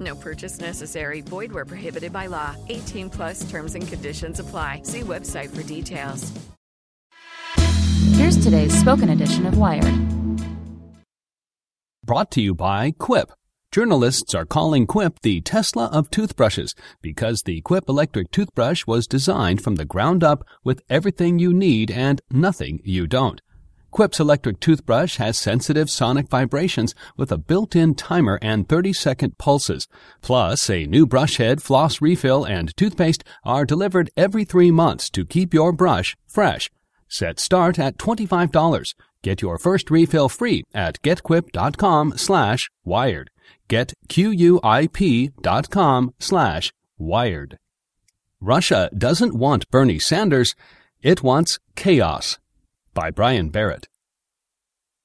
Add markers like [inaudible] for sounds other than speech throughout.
No purchase necessary. Void where prohibited by law. 18 plus terms and conditions apply. See website for details. Here's today's spoken edition of Wired. Brought to you by Quip. Journalists are calling Quip the Tesla of toothbrushes because the Quip electric toothbrush was designed from the ground up with everything you need and nothing you don't. Quip's electric toothbrush has sensitive sonic vibrations with a built-in timer and 30-second pulses. Plus, a new brush head, floss refill, and toothpaste are delivered every three months to keep your brush fresh. Set start at $25. Get your first refill free at getquip.com slash wired. Getquip.com slash wired. Russia doesn't want Bernie Sanders, it wants chaos. By Brian Barrett.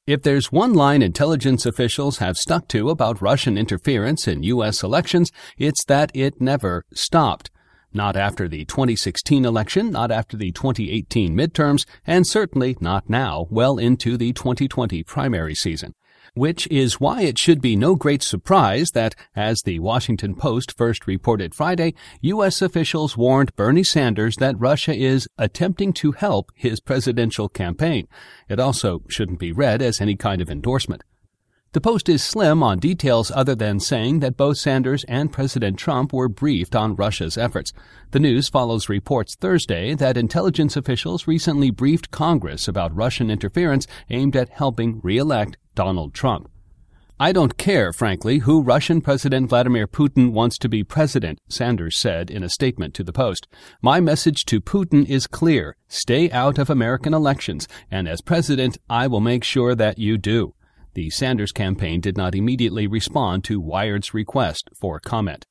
If there's one line intelligence officials have stuck to about Russian interference in U.S. elections, it's that it never stopped. Not after the 2016 election, not after the 2018 midterms, and certainly not now, well into the 2020 primary season. Which is why it should be no great surprise that, as the Washington Post first reported Friday, U.S. officials warned Bernie Sanders that Russia is attempting to help his presidential campaign. It also shouldn't be read as any kind of endorsement. The Post is slim on details other than saying that both Sanders and President Trump were briefed on Russia's efforts. The news follows reports Thursday that intelligence officials recently briefed Congress about Russian interference aimed at helping re-elect Donald Trump. I don't care, frankly, who Russian President Vladimir Putin wants to be president, Sanders said in a statement to the Post. My message to Putin is clear. Stay out of American elections, and as president, I will make sure that you do. The Sanders campaign did not immediately respond to Wired's request for comment.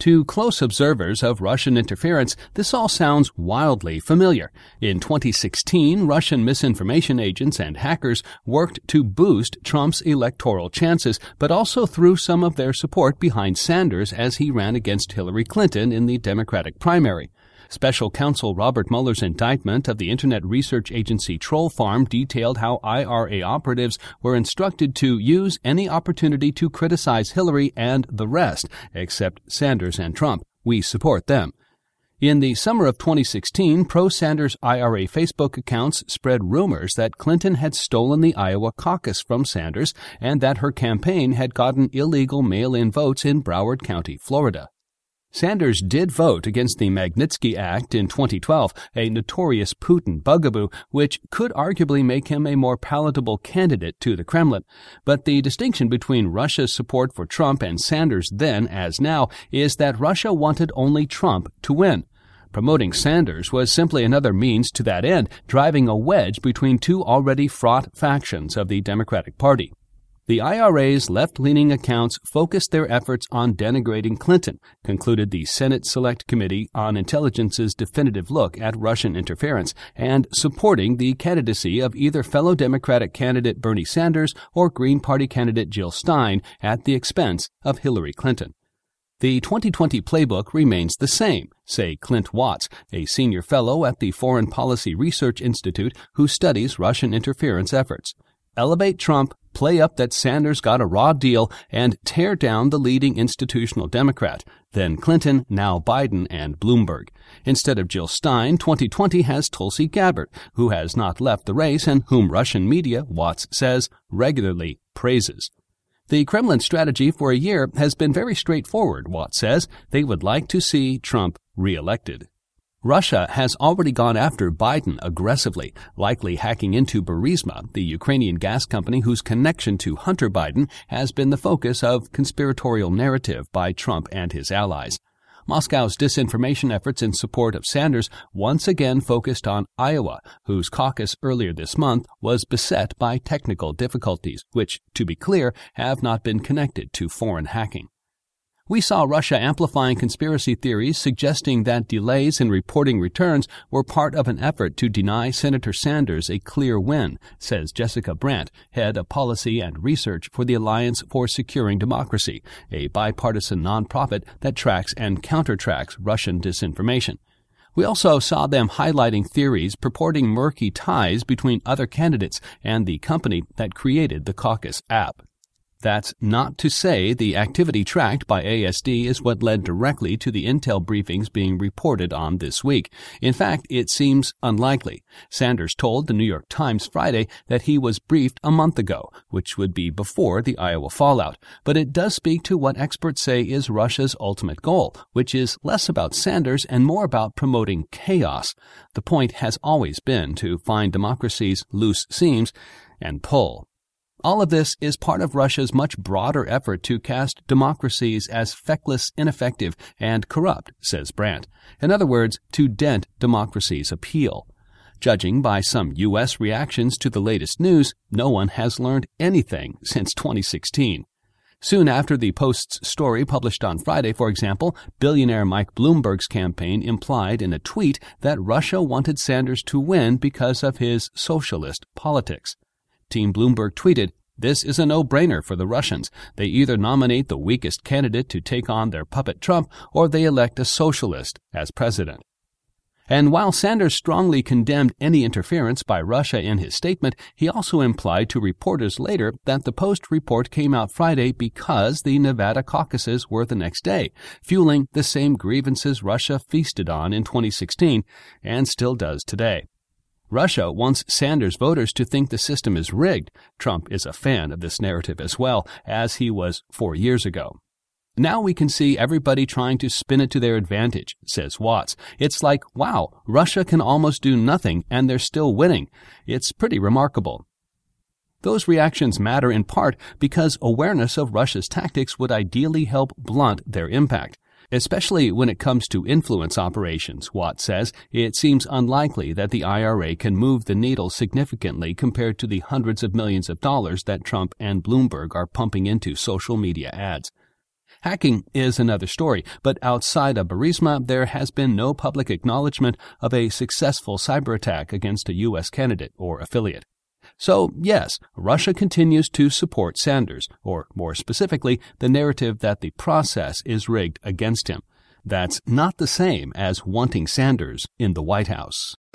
To close observers of Russian interference, this all sounds wildly familiar. In 2016, Russian misinformation agents and hackers worked to boost Trump's electoral chances, but also threw some of their support behind Sanders as he ran against Hillary Clinton in the Democratic primary. Special counsel Robert Mueller's indictment of the internet research agency Troll Farm detailed how IRA operatives were instructed to use any opportunity to criticize Hillary and the rest, except Sanders and Trump. We support them. In the summer of 2016, pro Sanders IRA Facebook accounts spread rumors that Clinton had stolen the Iowa caucus from Sanders and that her campaign had gotten illegal mail in votes in Broward County, Florida. Sanders did vote against the Magnitsky Act in 2012, a notorious Putin bugaboo, which could arguably make him a more palatable candidate to the Kremlin. But the distinction between Russia's support for Trump and Sanders then as now is that Russia wanted only Trump to win. Promoting Sanders was simply another means to that end, driving a wedge between two already fraught factions of the Democratic Party. The IRA's left leaning accounts focused their efforts on denigrating Clinton, concluded the Senate Select Committee on Intelligence's definitive look at Russian interference, and supporting the candidacy of either fellow Democratic candidate Bernie Sanders or Green Party candidate Jill Stein at the expense of Hillary Clinton. The 2020 playbook remains the same, say Clint Watts, a senior fellow at the Foreign Policy Research Institute who studies Russian interference efforts. Elevate Trump, play up that Sanders got a raw deal, and tear down the leading institutional Democrat, then Clinton, now Biden, and Bloomberg. Instead of Jill Stein, 2020 has Tulsi Gabbard, who has not left the race and whom Russian media, Watts says, regularly praises. The Kremlin strategy for a year has been very straightforward, Watts says. They would like to see Trump reelected. Russia has already gone after Biden aggressively, likely hacking into Burisma, the Ukrainian gas company whose connection to Hunter Biden has been the focus of conspiratorial narrative by Trump and his allies. Moscow's disinformation efforts in support of Sanders once again focused on Iowa, whose caucus earlier this month was beset by technical difficulties, which, to be clear, have not been connected to foreign hacking. We saw Russia amplifying conspiracy theories suggesting that delays in reporting returns were part of an effort to deny Senator Sanders a clear win, says Jessica Brandt, head of policy and research for the Alliance for Securing Democracy, a bipartisan nonprofit that tracks and countertracks Russian disinformation. We also saw them highlighting theories purporting murky ties between other candidates and the company that created the caucus app. That's not to say the activity tracked by ASD is what led directly to the intel briefings being reported on this week. In fact, it seems unlikely. Sanders told the New York Times Friday that he was briefed a month ago, which would be before the Iowa fallout. But it does speak to what experts say is Russia's ultimate goal, which is less about Sanders and more about promoting chaos. The point has always been to find democracy's loose seams and pull. All of this is part of Russia's much broader effort to cast democracies as feckless, ineffective, and corrupt, says Brandt. In other words, to dent democracy's appeal. Judging by some U.S. reactions to the latest news, no one has learned anything [laughs] since 2016. Soon after the Post's story published on Friday, for example, billionaire Mike Bloomberg's campaign implied in a tweet that Russia wanted Sanders to win because of his socialist politics. Team Bloomberg tweeted, this is a no-brainer for the Russians. They either nominate the weakest candidate to take on their puppet Trump, or they elect a socialist as president. And while Sanders strongly condemned any interference by Russia in his statement, he also implied to reporters later that the Post report came out Friday because the Nevada caucuses were the next day, fueling the same grievances Russia feasted on in 2016 and still does today. Russia wants Sanders voters to think the system is rigged. Trump is a fan of this narrative as well, as he was four years ago. Now we can see everybody trying to spin it to their advantage, says Watts. It's like, wow, Russia can almost do nothing and they're still winning. It's pretty remarkable. Those reactions matter in part because awareness of Russia's tactics would ideally help blunt their impact. Especially when it comes to influence operations, Watts says, it seems unlikely that the IRA can move the needle significantly compared to the hundreds of millions of dollars that Trump and Bloomberg are pumping into social media ads. Hacking is another story, but outside of Burisma, there has been no public acknowledgement of a successful cyber attack against a U.S. candidate or affiliate. So, yes, Russia continues to support Sanders, or more specifically, the narrative that the process is rigged against him. That's not the same as wanting Sanders in the White House.